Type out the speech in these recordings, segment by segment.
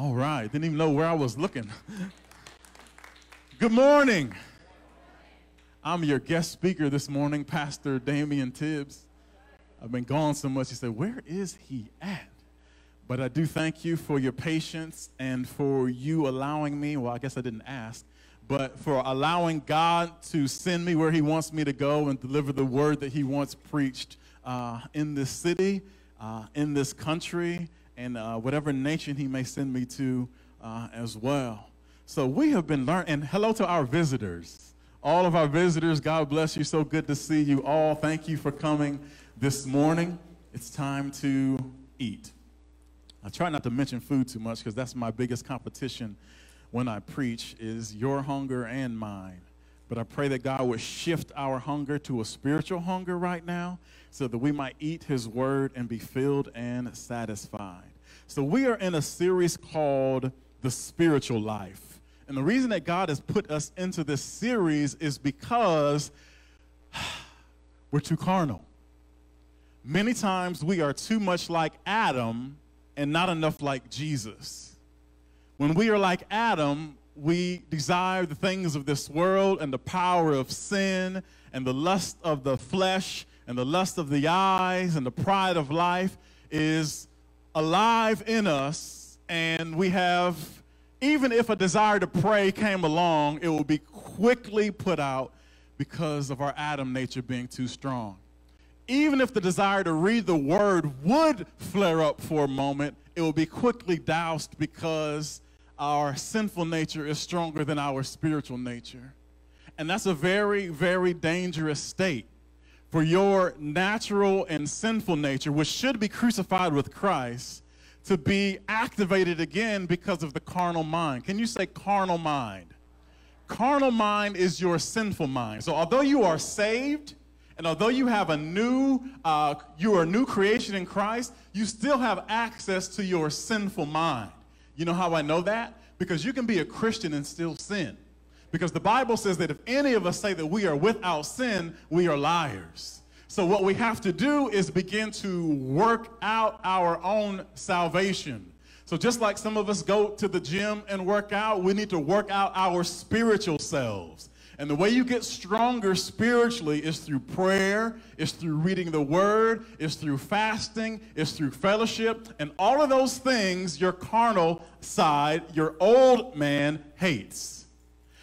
All right. Didn't even know where I was looking. Good morning. I'm your guest speaker this morning, Pastor Damian Tibbs. I've been gone so much. He said, Where is he at? But I do thank you for your patience and for you allowing me. Well, I guess I didn't ask, but for allowing God to send me where He wants me to go and deliver the word that He wants preached uh, in this city, uh, in this country, and uh, whatever nation He may send me to uh, as well. So we have been learning, and hello to our visitors. All of our visitors, God bless you. So good to see you all. Thank you for coming this morning. It's time to eat. I try not to mention food too much because that's my biggest competition when I preach is your hunger and mine. But I pray that God would shift our hunger to a spiritual hunger right now so that we might eat his word and be filled and satisfied. So we are in a series called The Spiritual Life. And the reason that God has put us into this series is because we're too carnal. Many times we are too much like Adam and not enough like Jesus. When we are like Adam, we desire the things of this world and the power of sin and the lust of the flesh and the lust of the eyes and the pride of life is alive in us, and we have, even if a desire to pray came along, it will be quickly put out because of our Adam nature being too strong. Even if the desire to read the word would flare up for a moment, it will be quickly doused because our sinful nature is stronger than our spiritual nature. And that's a very, very dangerous state for your natural and sinful nature, which should be crucified with Christ, to be activated again because of the carnal mind. Can you say carnal mind? Carnal mind is your sinful mind. So although you are saved, and although you have a new, uh, you are a new creation in Christ, you still have access to your sinful mind. You know how I know that? Because you can be a Christian and still sin. Because the Bible says that if any of us say that we are without sin, we are liars. So, what we have to do is begin to work out our own salvation. So, just like some of us go to the gym and work out, we need to work out our spiritual selves. And the way you get stronger spiritually is through prayer, is through reading the word, is through fasting, is through fellowship, and all of those things your carnal side, your old man hates.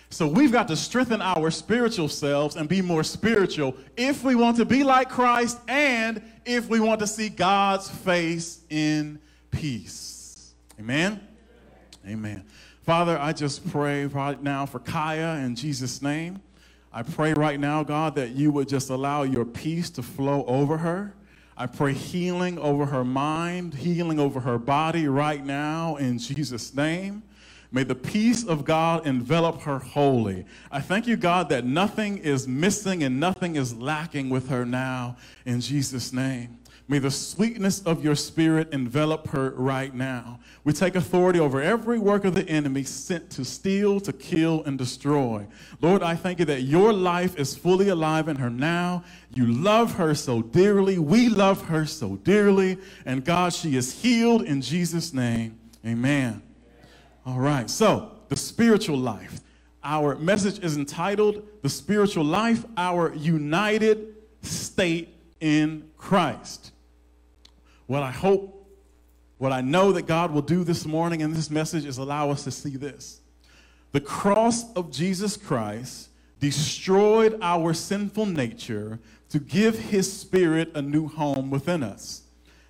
So we've got to strengthen our spiritual selves and be more spiritual if we want to be like Christ and if we want to see God's face in peace. Amen? Amen. Father, I just pray right now for Kaya in Jesus' name. I pray right now, God, that you would just allow your peace to flow over her. I pray healing over her mind, healing over her body right now in Jesus' name. May the peace of God envelop her wholly. I thank you, God, that nothing is missing and nothing is lacking with her now in Jesus' name. May the sweetness of your spirit envelop her right now. We take authority over every work of the enemy sent to steal, to kill, and destroy. Lord, I thank you that your life is fully alive in her now. You love her so dearly. We love her so dearly. And God, she is healed in Jesus' name. Amen. All right, so the spiritual life. Our message is entitled The Spiritual Life, Our United State in Christ. What I hope, what I know that God will do this morning in this message is allow us to see this. The cross of Jesus Christ destroyed our sinful nature to give his spirit a new home within us.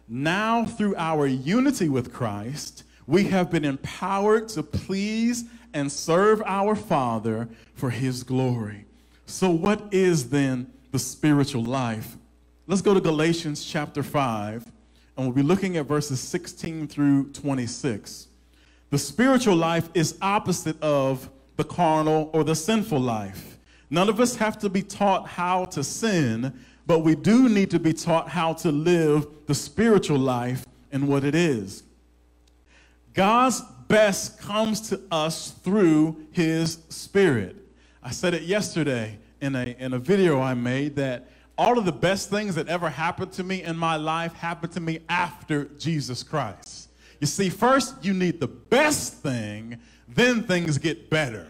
Now, through our unity with Christ, we have been empowered to please and serve our Father for His glory. So, what is then the spiritual life? Let's go to Galatians chapter 5, and we'll be looking at verses 16 through 26. The spiritual life is opposite of the carnal or the sinful life. None of us have to be taught how to sin, but we do need to be taught how to live the spiritual life and what it is. God's best comes to us through his spirit. I said it yesterday in a, in a video I made that all of the best things that ever happened to me in my life happened to me after Jesus Christ. You see, first you need the best thing, then things get better.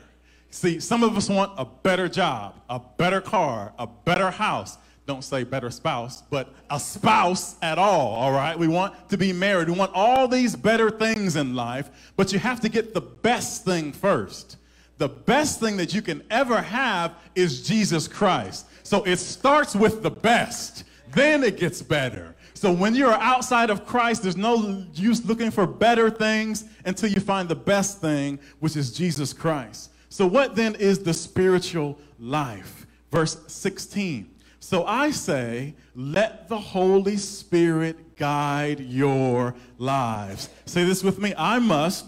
See, some of us want a better job, a better car, a better house. Don't say better spouse, but a spouse at all, all right? We want to be married. We want all these better things in life, but you have to get the best thing first. The best thing that you can ever have is Jesus Christ. So it starts with the best, then it gets better. So when you're outside of Christ, there's no use looking for better things until you find the best thing, which is Jesus Christ. So, what then is the spiritual life? Verse 16. So I say, let the Holy Spirit guide your lives. Say this with me I must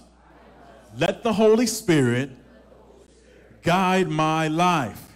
let the Holy Spirit guide my life.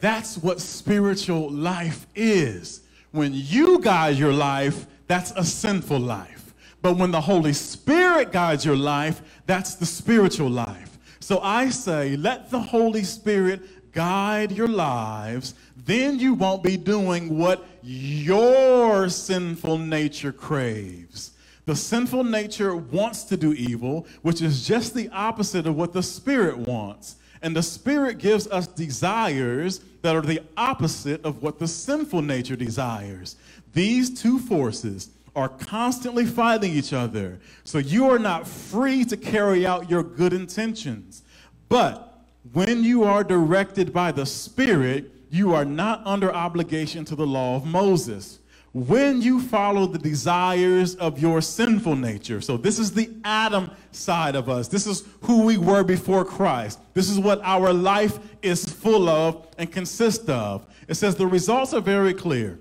That's what spiritual life is. When you guide your life, that's a sinful life. But when the Holy Spirit guides your life, that's the spiritual life. So I say, let the Holy Spirit guide your lives. Then you won't be doing what your sinful nature craves. The sinful nature wants to do evil, which is just the opposite of what the Spirit wants. And the Spirit gives us desires that are the opposite of what the sinful nature desires. These two forces are constantly fighting each other. So you are not free to carry out your good intentions. But when you are directed by the Spirit, you are not under obligation to the law of Moses when you follow the desires of your sinful nature. So, this is the Adam side of us. This is who we were before Christ. This is what our life is full of and consists of. It says the results are very clear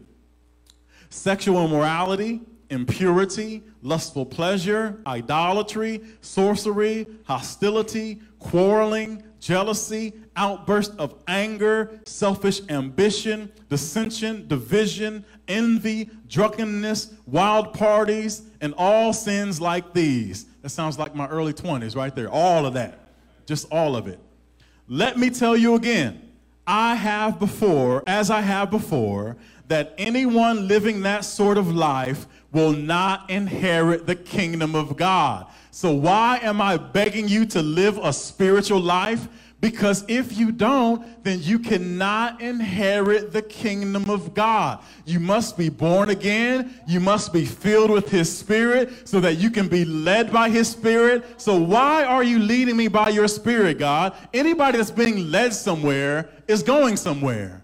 sexual immorality, impurity, lustful pleasure, idolatry, sorcery, hostility, quarreling jealousy, outburst of anger, selfish ambition, dissension, division, envy, drunkenness, wild parties, and all sins like these. That sounds like my early 20s right there. All of that. Just all of it. Let me tell you again I have before, as I have before, that anyone living that sort of life will not inherit the kingdom of God. So, why am I begging you to live a spiritual life? Because if you don't, then you cannot inherit the kingdom of God. You must be born again. You must be filled with His Spirit so that you can be led by His Spirit. So, why are you leading me by your Spirit, God? Anybody that's being led somewhere is going somewhere.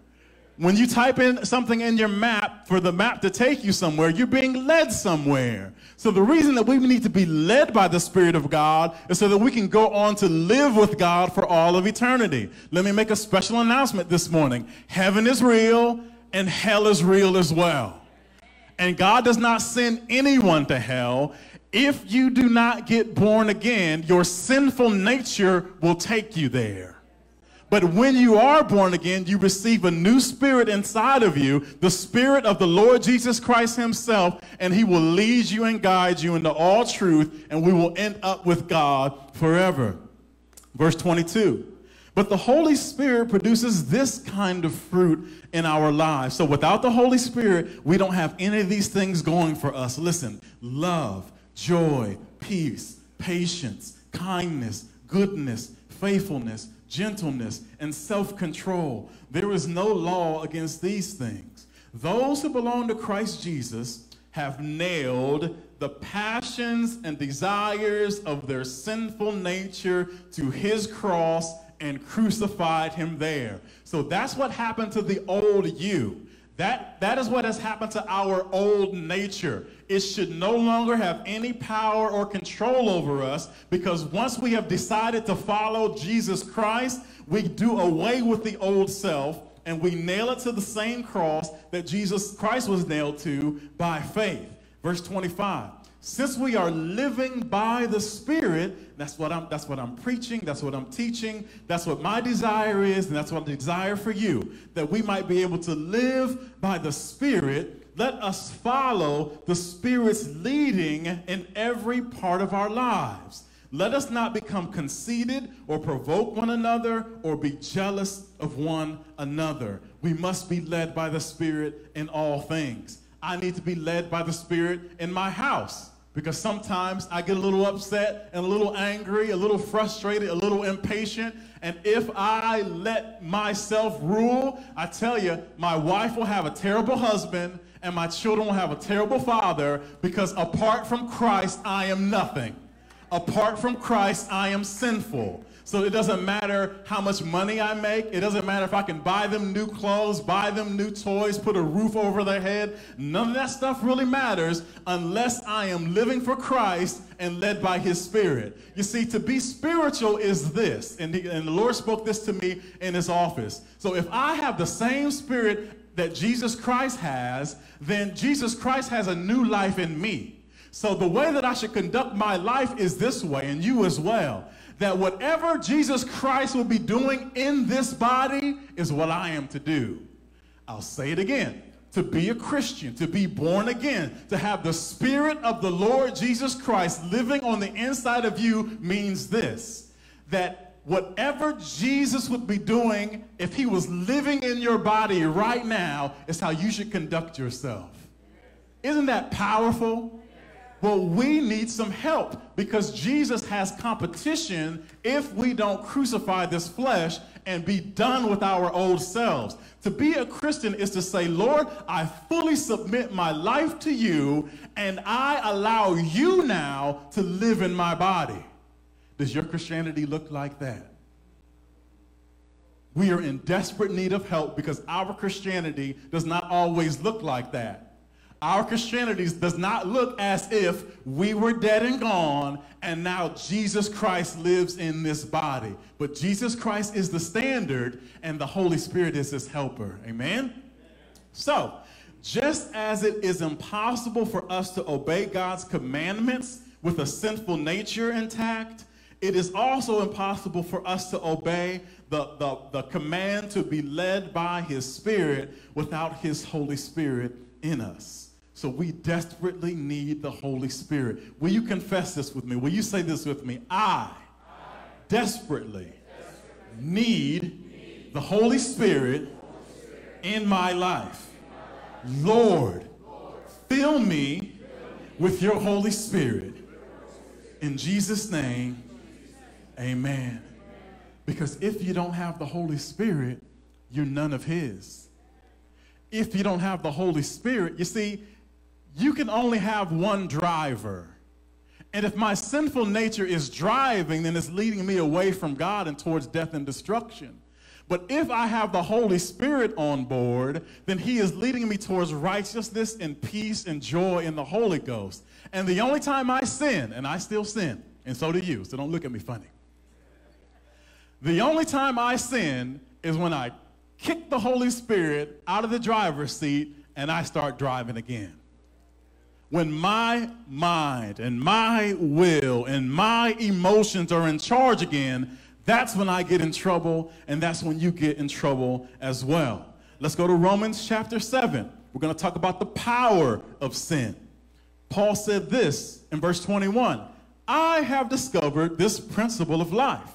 When you type in something in your map for the map to take you somewhere, you're being led somewhere. So the reason that we need to be led by the Spirit of God is so that we can go on to live with God for all of eternity. Let me make a special announcement this morning. Heaven is real and hell is real as well. And God does not send anyone to hell. If you do not get born again, your sinful nature will take you there. But when you are born again, you receive a new spirit inside of you, the spirit of the Lord Jesus Christ himself, and he will lead you and guide you into all truth, and we will end up with God forever. Verse 22. But the Holy Spirit produces this kind of fruit in our lives. So without the Holy Spirit, we don't have any of these things going for us. Listen, love, joy, peace, patience, kindness, goodness, faithfulness, gentleness, and self control. There is no law against these things. Those who belong to Christ Jesus have nailed the passions and desires of their sinful nature to his cross and crucified him there. So that's what happened to the old you. That, that is what has happened to our old nature. It should no longer have any power or control over us because once we have decided to follow Jesus Christ, we do away with the old self and we nail it to the same cross that Jesus Christ was nailed to by faith. Verse 25. Since we are living by the Spirit, that's what I'm that's what I'm preaching, that's what I'm teaching, that's what my desire is, and that's what I desire for you, that we might be able to live by the Spirit. Let us follow the Spirit's leading in every part of our lives. Let us not become conceited or provoke one another or be jealous of one another. We must be led by the Spirit in all things. I need to be led by the Spirit in my house. Because sometimes I get a little upset and a little angry, a little frustrated, a little impatient. And if I let myself rule, I tell you, my wife will have a terrible husband and my children will have a terrible father because apart from Christ, I am nothing. Apart from Christ, I am sinful. So it doesn't matter how much money I make. It doesn't matter if I can buy them new clothes, buy them new toys, put a roof over their head. None of that stuff really matters unless I am living for Christ and led by his spirit. You see, to be spiritual is this. And, the, and the Lord spoke this to me in his office. So if I have the same spirit that Jesus Christ has, then Jesus Christ has a new life in me. So the way that I should conduct my life is this way, and you as well that whatever Jesus Christ will be doing in this body is what I am to do. I'll say it again. To be a Christian, to be born again, to have the Spirit of the Lord Jesus Christ living on the inside of you means this that whatever Jesus would be doing if he was living in your body right now is how you should conduct yourself. Isn't that powerful? Well, we need some help because Jesus has competition if we don't crucify this flesh and be done with our old selves. To be a Christian is to say, Lord, I fully submit my life to you and I allow you now to live in my body. Does your Christianity look like that? We are in desperate need of help because our Christianity does not always look like that. Our Christianity does not look as if we were dead and gone and now Jesus Christ lives in this body. But Jesus Christ is the standard and the Holy Spirit is his helper. Amen? So, just as it is impossible for us to obey God's commandments with a sinful nature intact, it is also impossible for us to obey the, the, the command to be led by his Spirit without his Holy Spirit in us. So we desperately need the Holy Spirit. Will you confess this with me? Will you say this with me? I, I desperately, desperately need, need the Holy Spirit, Holy Spirit in my life. In my life. Lord, Lord, fill me, fill me with your Holy Spirit. In Jesus' name, amen. Because if you don't have the Holy Spirit, you're none of His. If you don't have the Holy Spirit, you see, you can only have one driver. And if my sinful nature is driving, then it's leading me away from God and towards death and destruction. But if I have the Holy Spirit on board, then He is leading me towards righteousness and peace and joy in the Holy Ghost. And the only time I sin, and I still sin, and so do you, so don't look at me funny. The only time I sin is when I kick the Holy Spirit out of the driver's seat and I start driving again when my mind and my will and my emotions are in charge again, that's when I get in trouble, and that's when you get in trouble as well. Let's go to Romans chapter 7. We're going to talk about the power of sin. Paul said this in verse 21 I have discovered this principle of life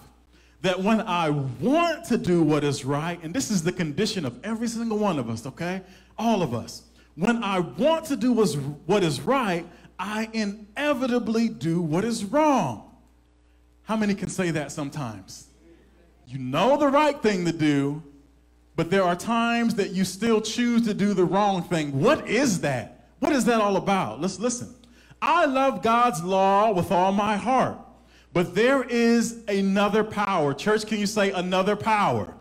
that when I want to do what is right, and this is the condition of every single one of us, okay? All of us when I want to do what is right, I inevitably do what is wrong. How many can say that sometimes? You know the right thing to do, but there are times that you still choose to do the wrong thing. What is that? What is that all about? Let's listen. I love God's law with all my heart, but there is another power. Church, can you say another power?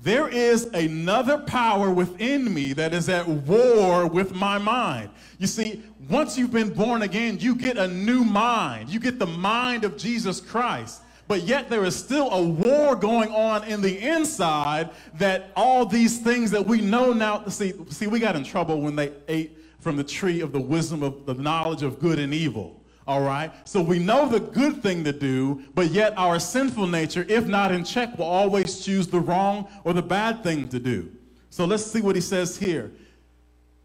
There is another power within me that is at war with my mind. You see, once you've been born again, you get a new mind. You get the mind of Jesus Christ. But yet there is still a war going on in the inside that all these things that we know now, see, see, we got in trouble when they ate from the tree of the wisdom of the knowledge of good and evil all right? So we know the good thing to do, but yet our sinful nature, if not in check, will always choose the wrong or the bad thing to do. So let's see what he says here.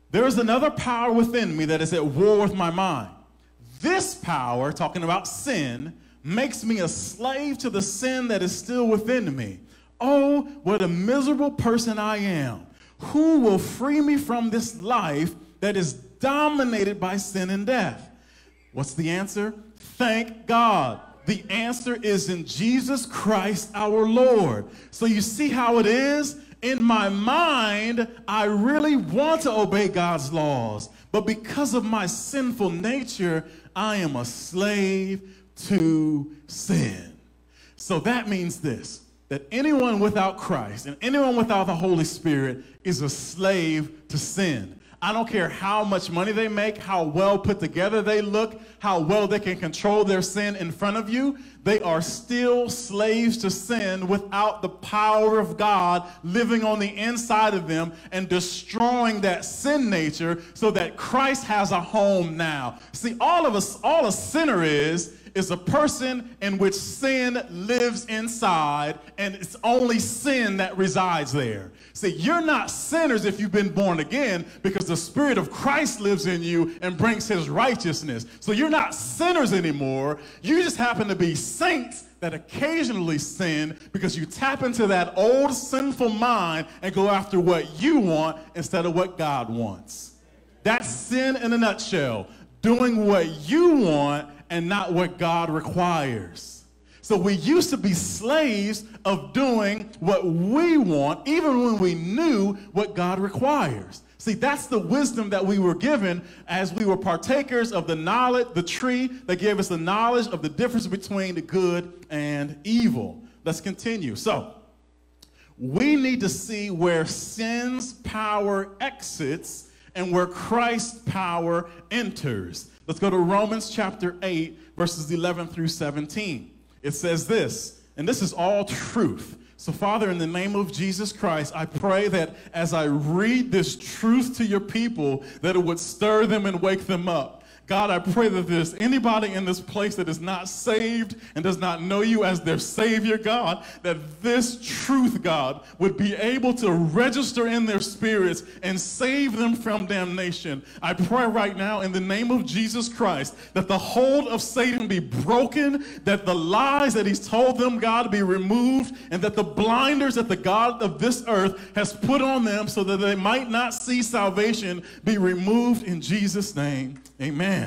There is another power within me that is at war with my mind. This power, talking about sin, makes me a slave to the sin that is still within me. Oh, what a miserable person I am. Who will free me from this life that is dominated by sin and death? What's the answer? Thank God. The answer is in Jesus Christ our Lord. So you see how it is? In my mind, I really want to obey God's laws, but because of my sinful nature, I am a slave to sin. So that means this that anyone without Christ and anyone without the Holy Spirit is a slave to sin. I don't care how much money they make, how well put together they look, how well they can control their sin in front of you. They are still slaves to sin without the power of God living on the inside of them and destroying that sin nature so that Christ has a home now. See, all of us, all a sinner is, is a person in which sin lives inside, and it's only sin that resides there. See, you're not sinners if you've been born again because the Spirit of Christ lives in you and brings His righteousness. So you're not sinners anymore. You just happen to be saints that occasionally sin because you tap into that old sinful mind and go after what you want instead of what God wants. That's sin in a nutshell. Doing what you want and not what God requires. So we used to be slaves of doing what we want, even when we knew what God requires. See, that's the wisdom that we were given as we were partakers of the knowledge, the tree that gave us the knowledge of the difference between the good and evil. Let's continue. So, we need to see where sin's power exits and where Christ's power enters. Let's go to Romans chapter 8, verses 11 through 17. It says this, and this is all truth. So, Father, in the name of Jesus Christ, I pray that as I read this truth to your people, that it would stir them and wake them up. God, I pray that there's anybody in this place that is not saved and does not know you as their Savior, God, that this truth, God, would be able to register in their spirits and save them from damnation. I pray right now in the name of Jesus Christ that the hold of Satan be broken, that the lies that he's told them, God, be removed, and that the blinders that the God of this earth has put on them so that they might not see salvation be removed in Jesus' name. Amen.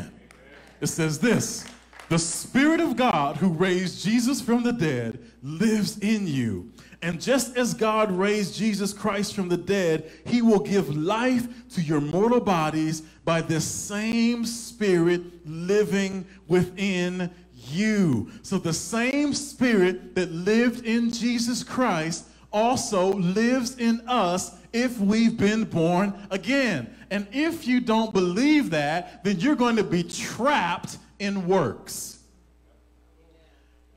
It says this The Spirit of God who raised Jesus from the dead lives in you. And just as God raised Jesus Christ from the dead, he will give life to your mortal bodies by this same Spirit living within you. So the same Spirit that lived in Jesus Christ also lives in us if we've been born again. And if you don't believe that, then you're going to be trapped in works.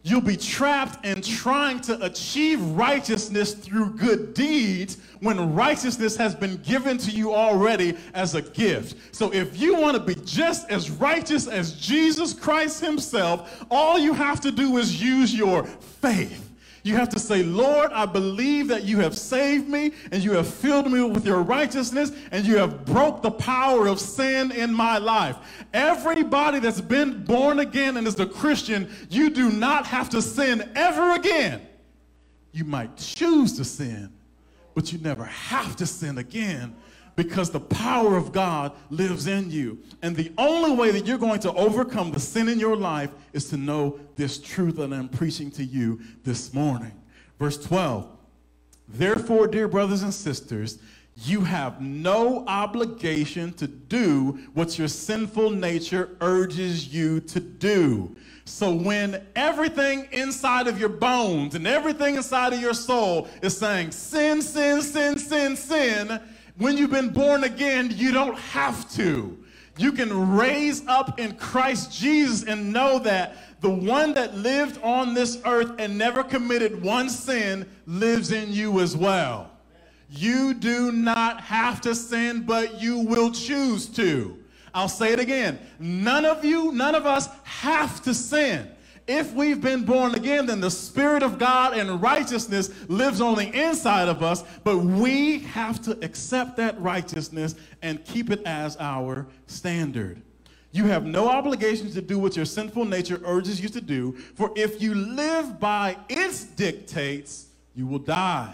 You'll be trapped in trying to achieve righteousness through good deeds when righteousness has been given to you already as a gift. So if you want to be just as righteous as Jesus Christ himself, all you have to do is use your faith. You have to say, Lord, I believe that you have saved me and you have filled me with your righteousness and you have broke the power of sin in my life. Everybody that's been born again and is a Christian, you do not have to sin ever again. You might choose to sin, but you never have to sin again because the power of God lives in you. And the only way that you're going to overcome the sin in your life is to know this truth that I'm preaching to you this morning. Verse 12 Therefore, dear brothers and sisters, you have no obligation to do what your sinful nature urges you to do. So when everything inside of your bones and everything inside of your soul is saying sin, sin, sin, sin, sin, when you've been born again, you don't have to. You can raise up in Christ Jesus and know that the one that lived on this earth and never committed one sin lives in you as well. You do not have to sin, but you will choose to. I'll say it again. None of you, none of us have to sin. If we've been born again, then the Spirit of God and righteousness lives on the inside of us, but we have to accept that righteousness and keep it as our standard. You have no obligation to do what your sinful nature urges you to do, for if you live by its dictates, you will die.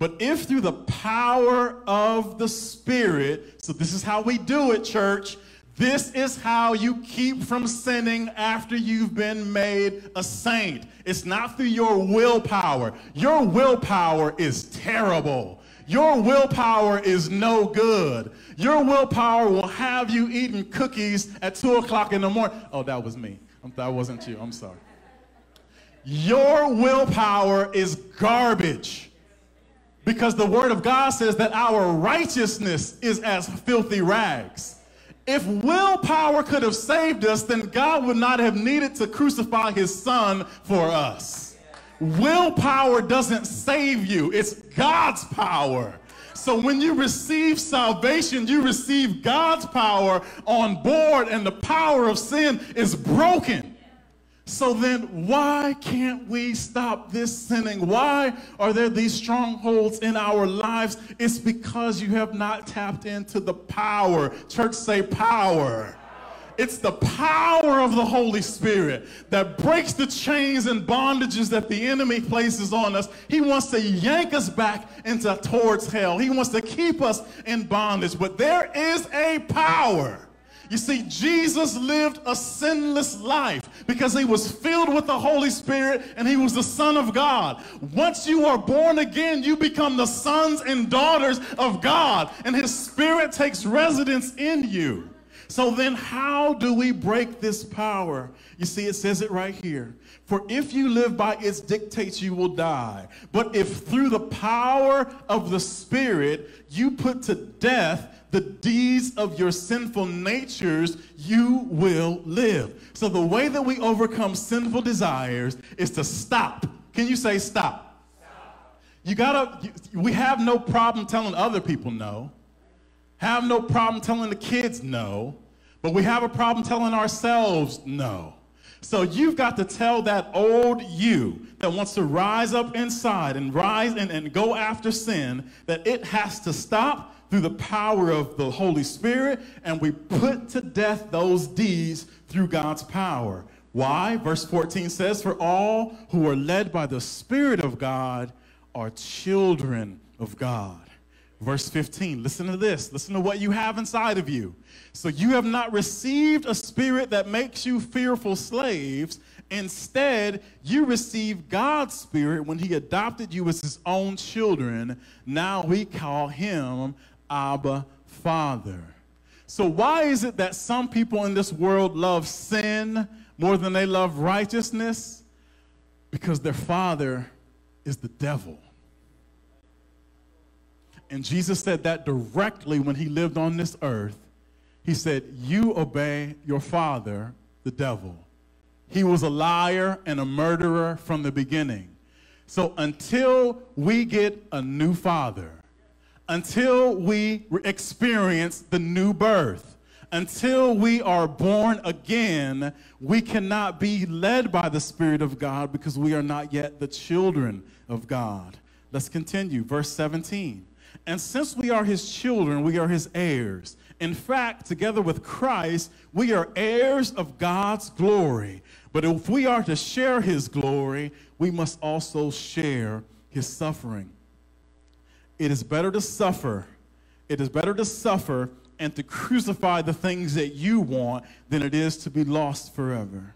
But if through the power of the Spirit, so this is how we do it, church, This is how you keep from sinning after you've been made a saint. It's not through your willpower. Your willpower is terrible. Your willpower is no good. Your willpower will have you eating cookies at 2 o'clock in the morning. Oh, that was me. That wasn't you. I'm sorry. Your willpower is garbage. Because the Word of God says that our righteousness is as filthy rags. If willpower could have saved us, then God would not have needed to crucify his son for us. Willpower doesn't save you, it's God's power. So when you receive salvation, you receive God's power on board, and the power of sin is broken. So then, why can't we stop this sinning? Why are there these strongholds in our lives? It's because you have not tapped into the power. Church, say power. It's the power of the Holy Spirit that breaks the chains and bondages that the enemy places on us. He wants to yank us back into towards hell. He wants to keep us in bondage. But there is a power you see, Jesus lived a sinless life because he was filled with the Holy Spirit and he was the Son of God. Once you are born again, you become the sons and daughters of God, and his Spirit takes residence in you. So then, how do we break this power? You see, it says it right here. For if you live by its dictates, you will die. But if through the power of the Spirit you put to death the deeds of your sinful natures, you will live. So, the way that we overcome sinful desires is to stop. Can you say stop? stop. You gotta, we have no problem telling other people no, have no problem telling the kids no, but we have a problem telling ourselves no. So you've got to tell that old you that wants to rise up inside and rise and, and go after sin that it has to stop through the power of the Holy Spirit, and we put to death those deeds through God's power. Why? Verse 14 says, For all who are led by the Spirit of God are children of God. Verse 15, listen to this. Listen to what you have inside of you. So you have not received a spirit that makes you fearful slaves. Instead, you received God's spirit when he adopted you as his own children. Now we call him Abba, Father. So, why is it that some people in this world love sin more than they love righteousness? Because their father is the devil. And Jesus said that directly when he lived on this earth. He said, You obey your father, the devil. He was a liar and a murderer from the beginning. So until we get a new father, until we experience the new birth. Until we are born again, we cannot be led by the Spirit of God because we are not yet the children of God. Let's continue. Verse 17. And since we are his children, we are his heirs. In fact, together with Christ, we are heirs of God's glory. But if we are to share his glory, we must also share his suffering. It is better to suffer. It is better to suffer and to crucify the things that you want than it is to be lost forever.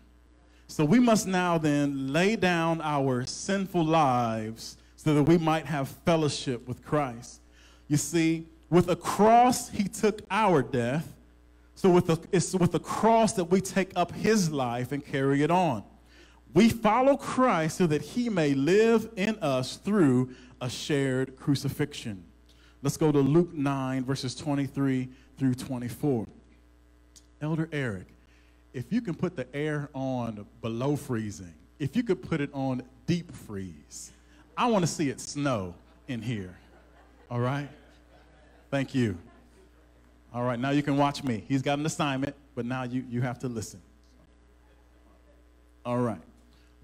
So we must now then lay down our sinful lives so that we might have fellowship with Christ. You see, with a cross, he took our death. So with a, it's with the cross that we take up his life and carry it on. We follow Christ so that he may live in us through a shared crucifixion. Let's go to Luke 9, verses 23 through 24. Elder Eric, if you can put the air on below freezing, if you could put it on deep freeze, I want to see it snow in here. All right? Thank you. All right, now you can watch me. He's got an assignment, but now you, you have to listen. All right.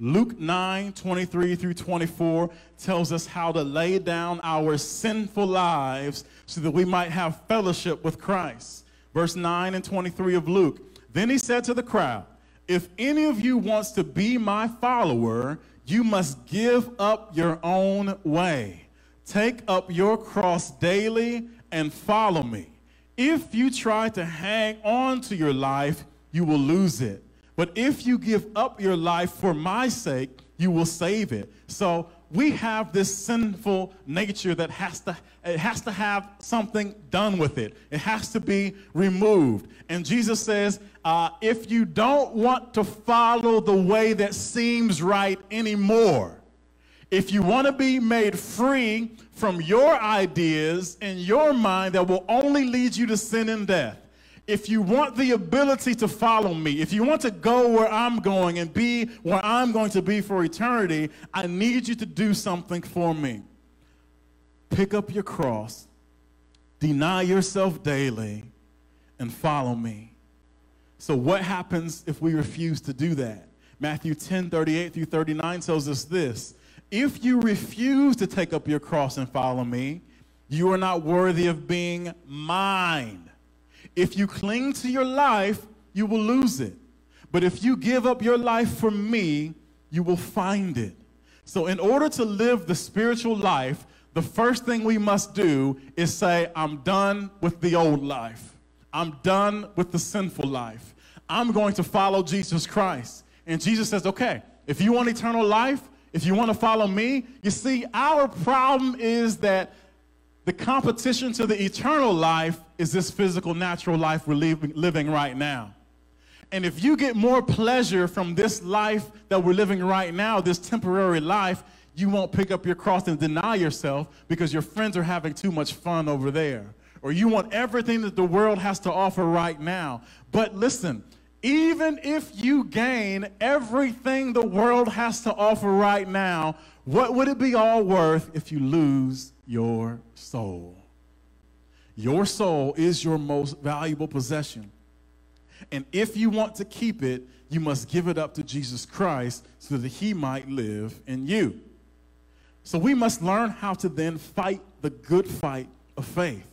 Luke 9, 23 through 24 tells us how to lay down our sinful lives so that we might have fellowship with Christ. Verse 9 and 23 of Luke. Then he said to the crowd, If any of you wants to be my follower, you must give up your own way. Take up your cross daily and follow me. If you try to hang on to your life, you will lose it. But if you give up your life for my sake, you will save it. So we have this sinful nature that has to it has to have something done with it. It has to be removed. And Jesus says, uh, if you don't want to follow the way that seems right anymore, if you want to be made free from your ideas and your mind that will only lead you to sin and death, if you want the ability to follow me, if you want to go where I'm going and be where I'm going to be for eternity, I need you to do something for me. Pick up your cross, deny yourself daily, and follow me. So, what happens if we refuse to do that? Matthew 10 38 through 39 tells us this If you refuse to take up your cross and follow me, you are not worthy of being mine. If you cling to your life, you will lose it. But if you give up your life for me, you will find it. So, in order to live the spiritual life, the first thing we must do is say, I'm done with the old life. I'm done with the sinful life. I'm going to follow Jesus Christ. And Jesus says, okay, if you want eternal life, if you want to follow me, you see, our problem is that the competition to the eternal life is this physical, natural life we're living right now. And if you get more pleasure from this life that we're living right now, this temporary life, you won't pick up your cross and deny yourself because your friends are having too much fun over there. Or you want everything that the world has to offer right now. But listen, even if you gain everything the world has to offer right now, what would it be all worth if you lose your soul. Your soul is your most valuable possession. And if you want to keep it, you must give it up to Jesus Christ so that he might live in you. So we must learn how to then fight the good fight of faith.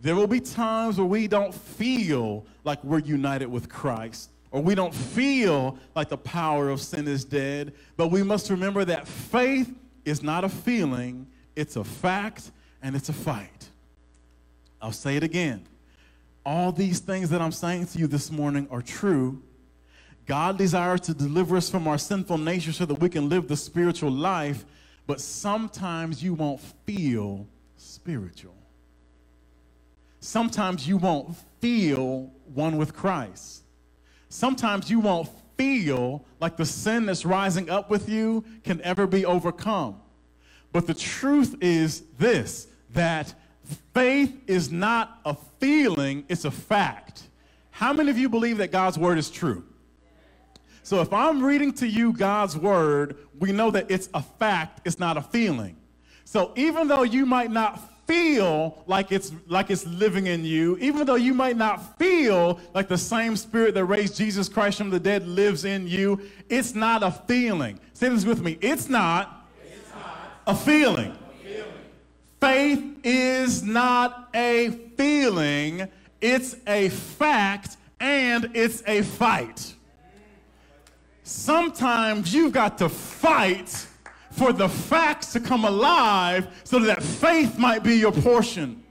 There will be times where we don't feel like we're united with Christ, or we don't feel like the power of sin is dead, but we must remember that faith is not a feeling, it's a fact, and it's a fight. I'll say it again. All these things that I'm saying to you this morning are true. God desires to deliver us from our sinful nature so that we can live the spiritual life, but sometimes you won't feel spiritual. Sometimes you won't feel one with Christ. Sometimes you won't feel like the sin that's rising up with you can ever be overcome. But the truth is this that faith is not a feeling, it's a fact. How many of you believe that God's word is true? So if I'm reading to you God's word, we know that it's a fact, it's not a feeling. So even though you might not feel like it's like it's living in you, even though you might not feel like the same spirit that raised Jesus Christ from the dead lives in you, it's not a feeling. Say this with me. It's not a feeling. Faith is not a feeling, it's a fact and it's a fight. Sometimes you've got to fight for the facts to come alive so that faith might be your portion.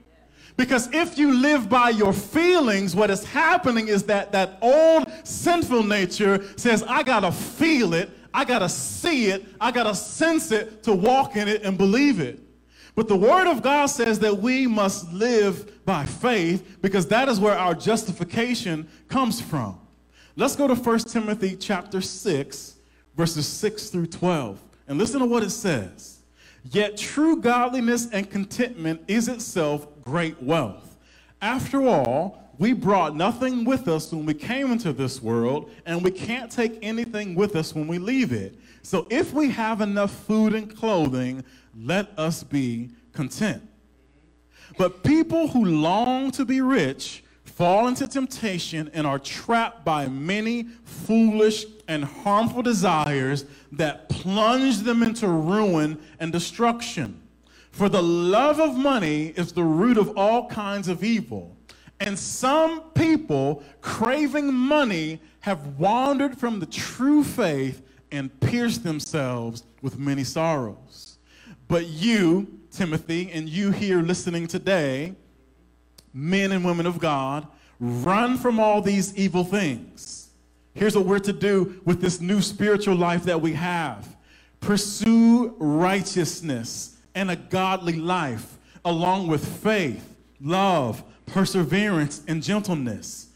Because if you live by your feelings, what is happening is that that old sinful nature says, I got to feel it, I got to see it, I got to sense it to walk in it and believe it. But the Word of God says that we must live by faith because that is where our justification comes from. Let's go to 1 Timothy chapter 6, verses 6 through 12. And listen to what it says. Yet true godliness and contentment is itself great wealth. After all, we brought nothing with us when we came into this world, and we can't take anything with us when we leave it. So if we have enough food and clothing, let us be content. But people who long to be rich fall into temptation and are trapped by many foolish and harmful desires that plunge them into ruin and destruction. For the love of money is the root of all kinds of evil. And some people, craving money, have wandered from the true faith and pierced themselves with many sorrows. But you, Timothy, and you here listening today, men and women of God, run from all these evil things. Here's what we're to do with this new spiritual life that we have pursue righteousness and a godly life, along with faith, love, perseverance, and gentleness.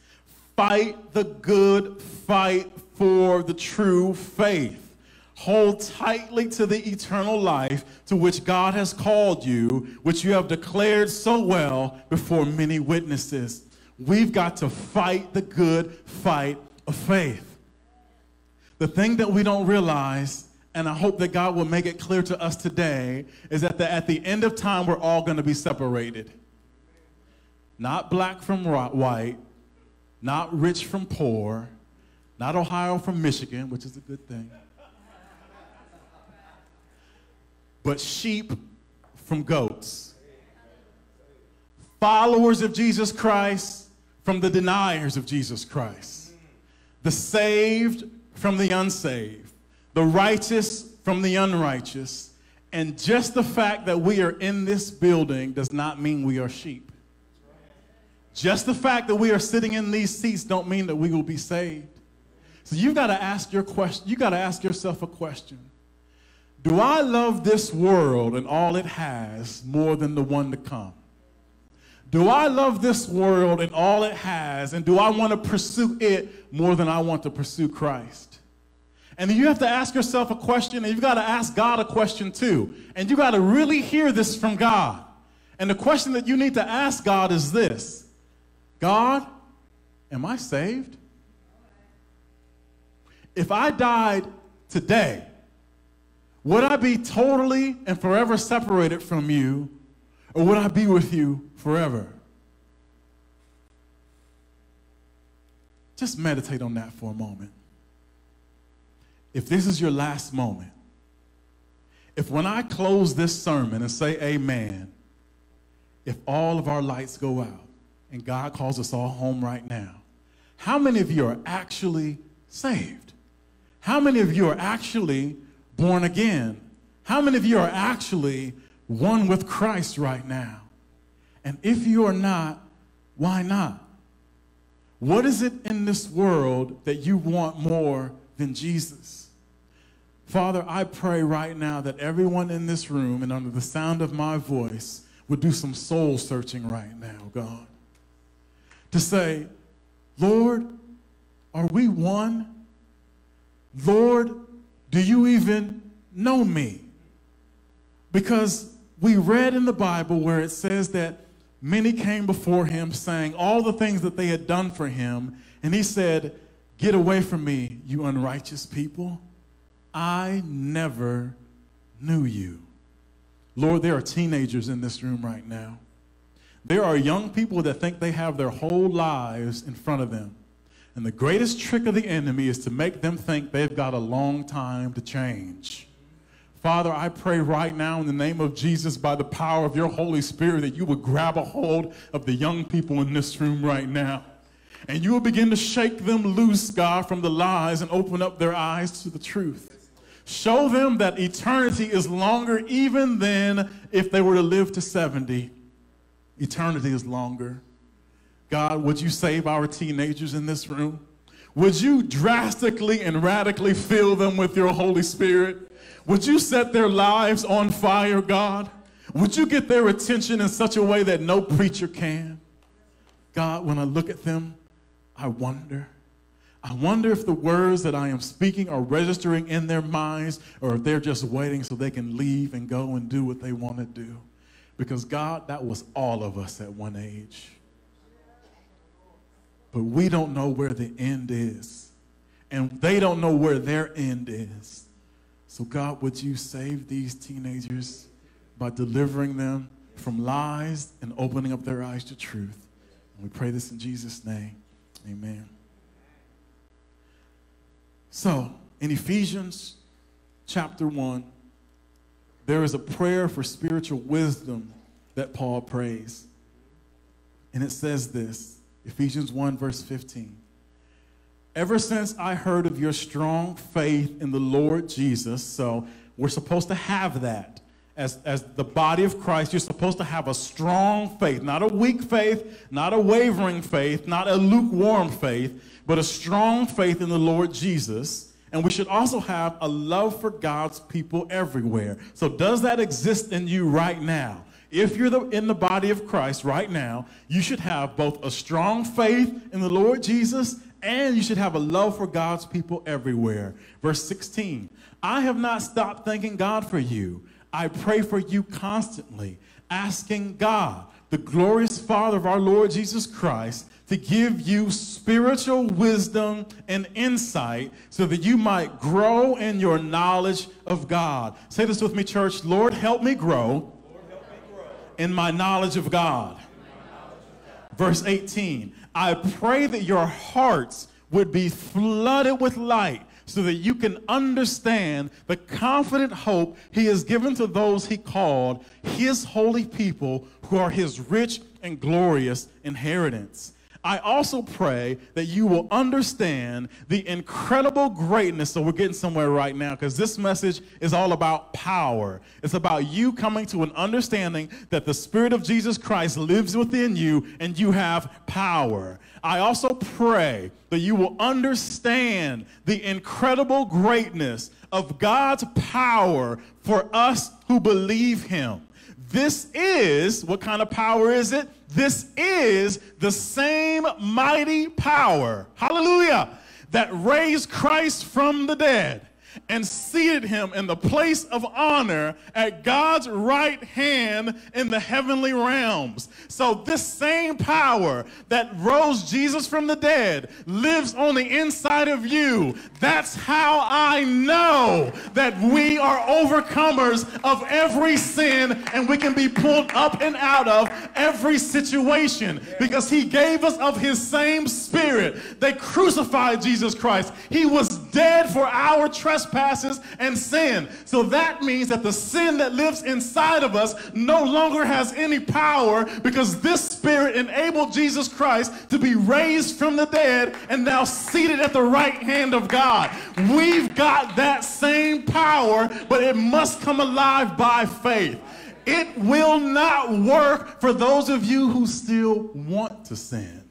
Fight the good fight for the true faith. Hold tightly to the eternal life to which God has called you, which you have declared so well before many witnesses. We've got to fight the good fight of faith. The thing that we don't realize, and I hope that God will make it clear to us today, is that the, at the end of time, we're all going to be separated. Not black from white, not rich from poor, not Ohio from Michigan, which is a good thing but sheep from goats. Followers of Jesus Christ from the deniers of Jesus Christ. The saved from the unsaved. The righteous from the unrighteous. And just the fact that we are in this building does not mean we are sheep. Just the fact that we are sitting in these seats don't mean that we will be saved. So you've got to ask your question, you got to ask yourself a question. Do I love this world and all it has more than the one to come? Do I love this world and all it has, and do I want to pursue it more than I want to pursue Christ? And you have to ask yourself a question, and you've got to ask God a question too. And you got to really hear this from God. And the question that you need to ask God is this God, am I saved? If I died today, would I be totally and forever separated from you, or would I be with you forever? Just meditate on that for a moment. If this is your last moment, if when I close this sermon and say amen, if all of our lights go out and God calls us all home right now, how many of you are actually saved? How many of you are actually born again? How many of you are actually one with Christ right now? And if you are not, why not? What is it in this world that you want more than Jesus? Father, I pray right now that everyone in this room and under the sound of my voice would do some soul searching right now, God. To say, Lord, are we one? Lord, do you even know me? Because we read in the Bible where it says that many came before him saying all the things that they had done for him. And he said, Get away from me, you unrighteous people. I never knew you. Lord, there are teenagers in this room right now. There are young people that think they have their whole lives in front of them. And the greatest trick of the enemy is to make them think they've got a long time to change. Father, I pray right now in the name of Jesus, by the power of your Holy Spirit, that you would grab a hold of the young people in this room right now. And you will begin to shake them loose, God, from the lies and open up their eyes to the truth. Show them that eternity is longer even than if they were to live to 70. Eternity is longer. God, would you save our teenagers in this room? Would you drastically and radically fill them with your Holy Spirit? Would you set their lives on fire, God? Would you get their attention in such a way that no preacher can? God, when I look at them, I wonder. I wonder if the words that I am speaking are registering in their minds or if they're just waiting so they can leave and go and do what they want to do. Because, God, that was all of us at one age but we don't know where the end is. And they don't know where their end is. So, God, would you save these teenagers by delivering them from lies and opening up their eyes to truth? And we pray this in Jesus' name. Amen. So, in Ephesians chapter 1, there is a prayer for spiritual wisdom that Paul prays. And it says this Ephesians 1, verse 15. Ever since I heard of your strong faith in the Lord Jesus, so we're supposed to have that as, as the body of Christ, you're supposed to have a strong faith, not a weak faith, not a wavering faith, not a lukewarm faith, but a strong faith in the Lord Jesus. And we should also have a love for God's people everywhere. So, does that exist in you right now? If you're the, in the body of Christ right now, you should have both a strong faith in the Lord Jesus and you should have a love for God's people everywhere. Verse 16 I have not stopped thanking God for you. I pray for you constantly, asking God, the glorious Father of our Lord Jesus Christ, to give you spiritual wisdom and insight so that you might grow in your knowledge of God. Say this with me, church. Lord, help me grow, in my knowledge of God. Verse 18 I pray that your hearts would be flooded with light so that you can understand the confident hope he has given to those he called, his holy people who are his rich and glorious inheritance. I also pray that you will understand the incredible greatness. So we're getting somewhere right now because this message is all about power. It's about you coming to an understanding that the Spirit of Jesus Christ lives within you and you have power. I also pray that you will understand the incredible greatness of God's power for us who believe Him. This is, what kind of power is it? This is the same mighty power, hallelujah, that raised Christ from the dead and seated him in the place of honor at God's right hand in the heavenly realms. So, this same power that rose Jesus from the dead lives on the inside of you. That's how I know that we are overcomers of every sin and we can be pulled up and out of every situation because he gave us of his same spirit. They crucified Jesus Christ, he was dead for our trespasses and sin. So that means that the sin that lives inside of us no longer has any power because this spirit enabled Jesus Christ to be raised from the dead and now seated at the right hand of God. We've got that same power, but it must come alive by faith. It will not work for those of you who still want to sin.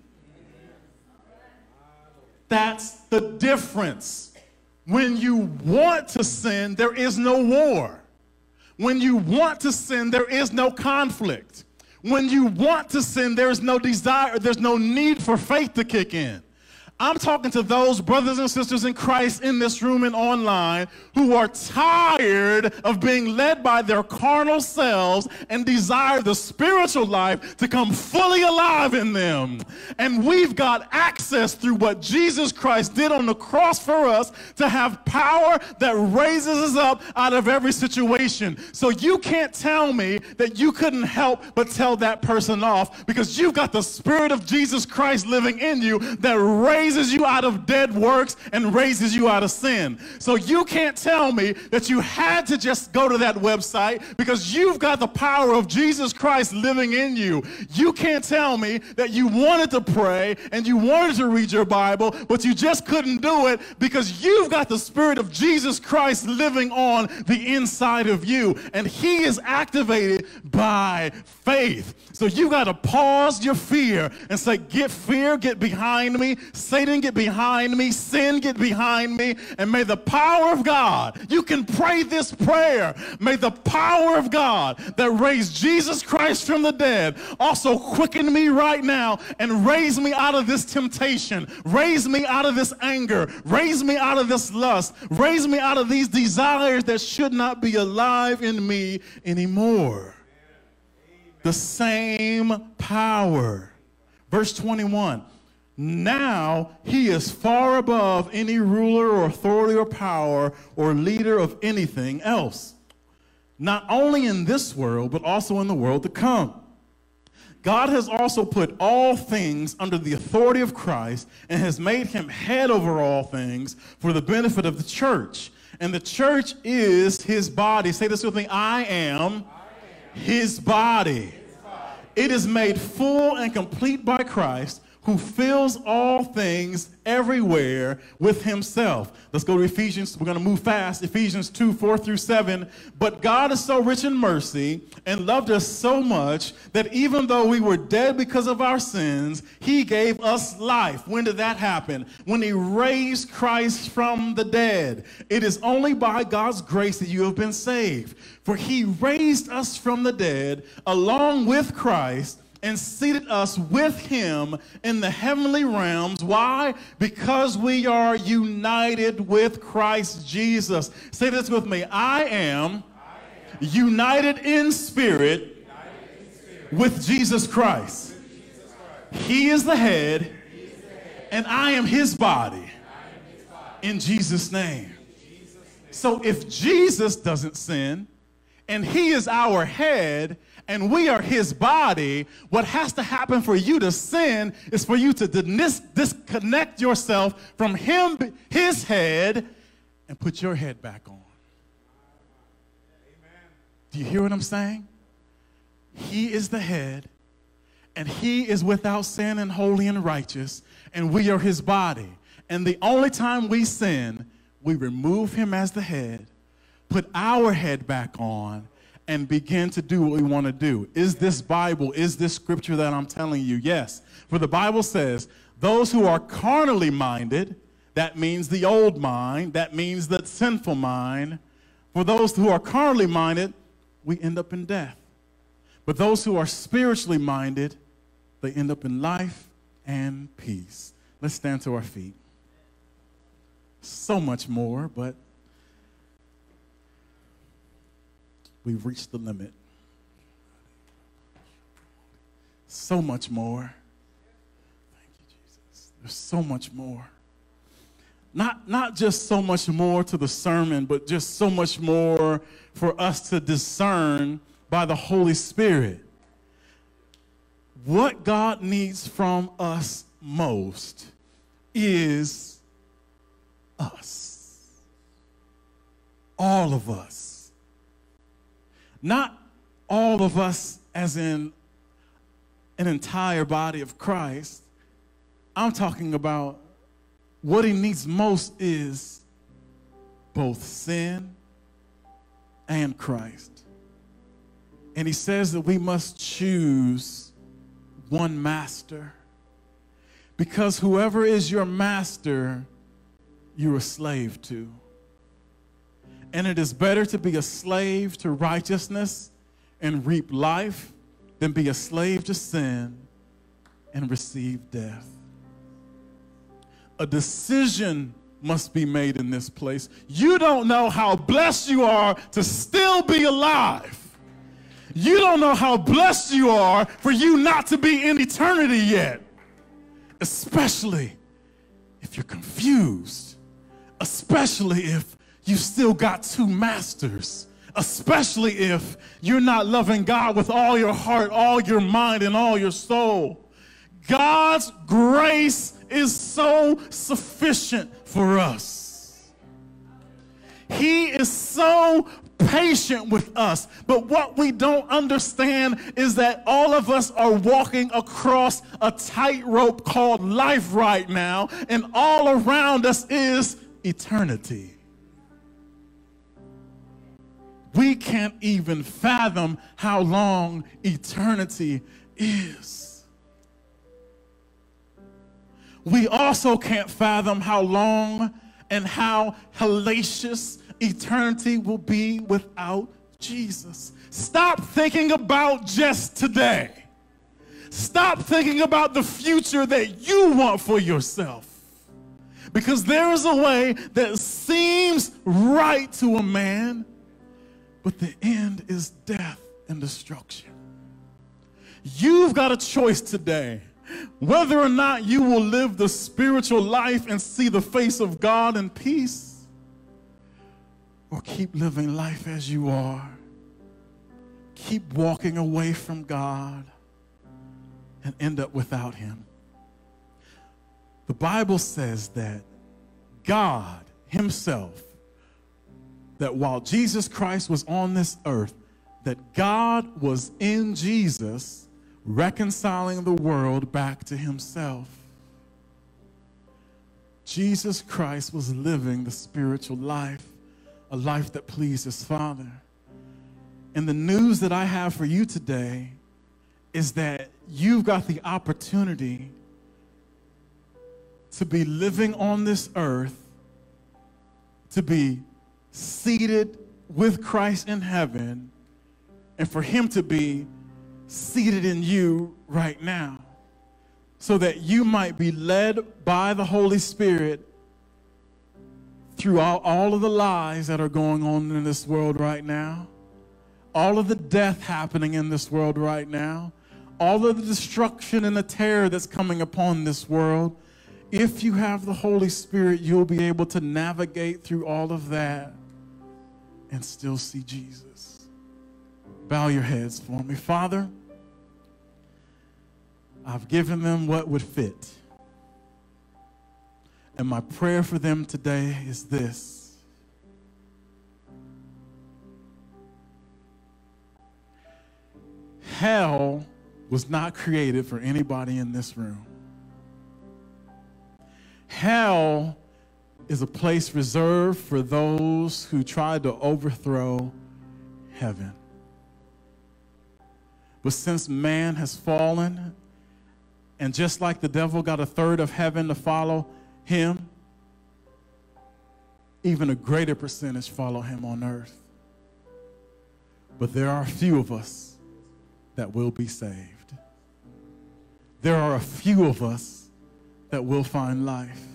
That's the difference. When you want to sin, there is no war. When you want to sin, there is no conflict. When you want to sin, there is no desire, there's no need for faith to kick in. I'm talking to those brothers and sisters in Christ in this room and online who are tired of being led by their carnal selves and desire the spiritual life to come fully alive in them. And we've got access through what Jesus Christ did on the cross for us to have power that raises us up out of every situation. So you can't tell me that you couldn't help but tell that person off because you've got the Spirit of Jesus Christ living in you that raises raises you out of dead works and raises you out of sin. So you can't tell me that you had to just go to that website because you've got the power of Jesus Christ living in you. You can't tell me that you wanted to pray and you wanted to read your Bible, but you just couldn't do it because you've got the Spirit of Jesus Christ living on the inside of you. And He is activated by faith. So you got to pause your fear and say, Get fear, get behind me. Satan, get behind me. Sin, get behind me. And may the power of God, you can pray this prayer. May the power of God that raised Jesus Christ from the dead also quicken me right now and raise me out of this temptation. Raise me out of this anger. Raise me out of this lust. Raise me out of these desires that should not be alive in me anymore. The same power. Verse 21 now he is far above any ruler or authority or power or leader of anything else, not only in this world, but also in the world to come. God has also put all things under the authority of Christ and has made him head over all things for the benefit of the church. And the church is his body. Say this with me I am, I. His, body. It is made full and complete by Christ who fills all things everywhere with himself. Let's go to Ephesians. We're going to move fast. Ephesians 2 4 through 7. But God is so rich in mercy and loved us so much that even though we were dead because of our sins, he gave us life. When did that happen? When he raised Christ from the dead. It is only by God's grace that you have been saved. For he raised us from the dead along with Christ and seated us with him in the heavenly realms. Why? Because we are united with Christ Jesus. Say this with me I am, I am united in spirit, united in spirit with, Jesus Christ. with Jesus Christ. He is the head, is the head and I am his body. Am his body. In Jesus' name. Jesus name. So if Jesus doesn't sin and he is our head, and we are his body, what has to happen for you to sin is for you to dis- disconnect yourself from him, his head, and put your head back on. Amen. Do you hear what I'm saying? He is the head, and he is without sin and holy and righteous, and we are his body. And the only time we sin, we remove him as the head, put our head back on, and begin to do what we want to do. Is this Bible, is this scripture that I'm telling you? Yes. For the Bible says, those who are carnally minded, that means the old mind, that means the sinful mind. For those who are carnally minded, we end up in death. But those who are spiritually minded, they end up in life and peace. Let's stand to our feet. So much more, but we've reached the limit. So much more. Thank you, Jesus. There's so much more. Not, not just so much more to the sermon, but just so much more for us to discern by the Holy Spirit. What God needs from us most is us. All of us not all of us, as in an entire body of Christ. I'm talking about what he needs most is both sin and Christ. And he says that we must choose one master. Because whoever is your master, you're a slave to. And it is better to be a slave to righteousness and reap life than be a slave to sin and receive death. A decision must be made in this place. You don't know how blessed you are to still be alive. You don't know how blessed you are for you not to be in eternity yet, especially if you're confused, especially if you still got two masters, especially if you're not loving God with all your heart, all your mind, and all your soul. God's grace is so sufficient for us. He is so patient with us. But what we don't understand is that all of us are walking across a tightrope called life right now, and all around us is eternity we can't even fathom how long eternity is. We also can't fathom how long and how hellacious eternity will be without Jesus. Stop thinking about just today. Stop thinking about the future that you want for yourself. Because there is a way that seems right to a man, but the end is death and destruction. You've got a choice today whether or not you will live the spiritual life and see the face of God in peace, or keep living life as you are. Keep walking away from God and end up without Him. The Bible says that God Himself that while Jesus Christ was on this earth, that God was in Jesus reconciling the world back to himself. Jesus Christ was living the spiritual life, a life that pleased his Father. And the news that I have for you today is that you've got the opportunity to be living on this earth, to be seated with Christ in heaven, and for Him to be seated in you right now, so that you might be led by the Holy Spirit through all, all of the lies that are going on in this world right now, all of the death happening in this world right now, all of the destruction and the terror that's coming upon this world if you have the Holy Spirit, you'll be able to navigate through all of that and still see Jesus. Bow your heads for me. Father, I've given them what would fit. And my prayer for them today is this. Hell was not created for anybody in this room. Hell is a place reserved for those who tried to overthrow heaven. But since man has fallen, and just like the devil got a third of heaven to follow him, even a greater percentage follow him on earth. But there are a few of us that will be saved. There are a few of us that will find life.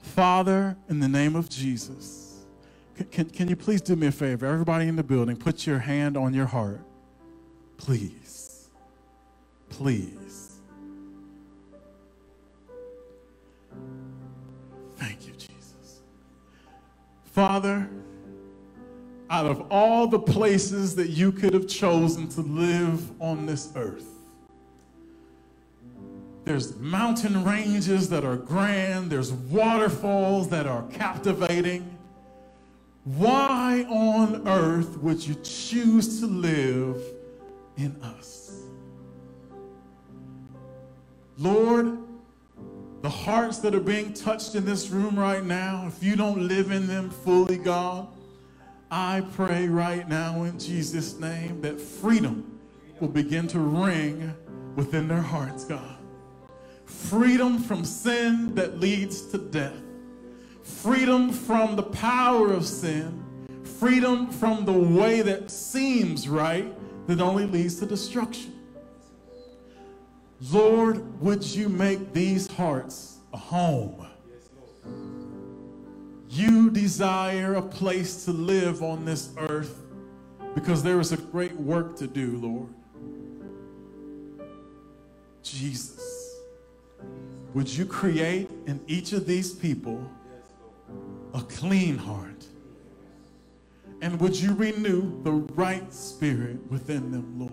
Father, in the name of Jesus, can, can, you please do me a favor? Everybody in the building, put your hand on your heart. Please. Please. Thank you, Jesus. Father, out of all the places that you could have chosen to live on this earth, there's mountain ranges that are grand. There's waterfalls that are captivating. Why on earth would you choose to live in us? Lord, the hearts that are being touched in this room right now, if you don't live in them fully, God, I pray right now in Jesus' name that freedom will begin to ring within their hearts, God freedom from sin that leads to death, freedom from the power of sin, freedom from the way that seems right that only leads to destruction. Lord, would you make these hearts a home? You desire a place to live on this earth because there is a great work to do, Lord. Jesus. Would you create in each of these people a clean heart? And would you renew the right spirit within them, Lord?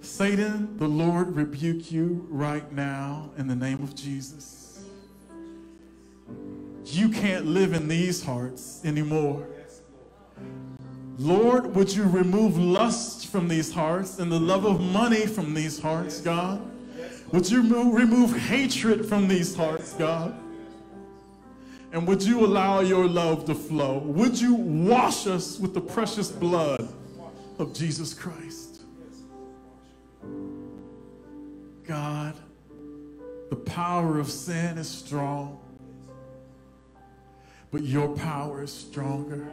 Satan, the Lord rebuke you right now in the name of Jesus. You can't live in these hearts anymore. Lord, would you remove lust from these hearts and the love of money from these hearts, God? Would you remove, remove hatred from these hearts, God? And would you allow your love to flow? Would you wash us with the precious blood of Jesus Christ? God, the power of sin is strong, but your power is stronger.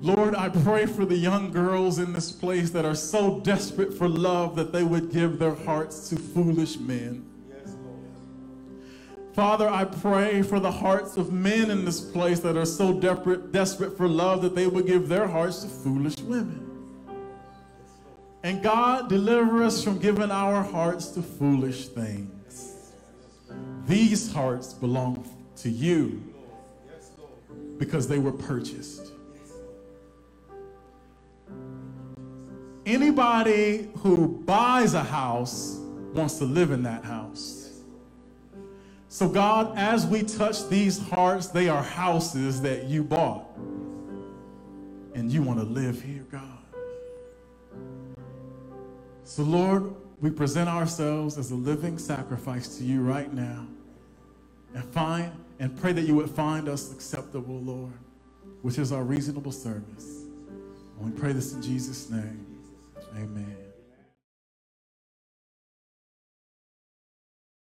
Lord, I pray for the young girls in this place that are so desperate for love that they would give their hearts to foolish men. Yes, Father, I pray for the hearts of men in this place that are so desperate, desperate for love that they would give their hearts to foolish women. And God, deliver us from giving our hearts to foolish things. These hearts belong to you because they were purchased. Anybody who buys a house wants to live in that house. So, God, as we touch these hearts, they are houses that you bought. and you want to live here, God. So, Lord, we present ourselves as a living sacrifice to you right now and find and pray that you would find us acceptable, Lord, which is our reasonable service. And we pray this in Jesus' name. Amen.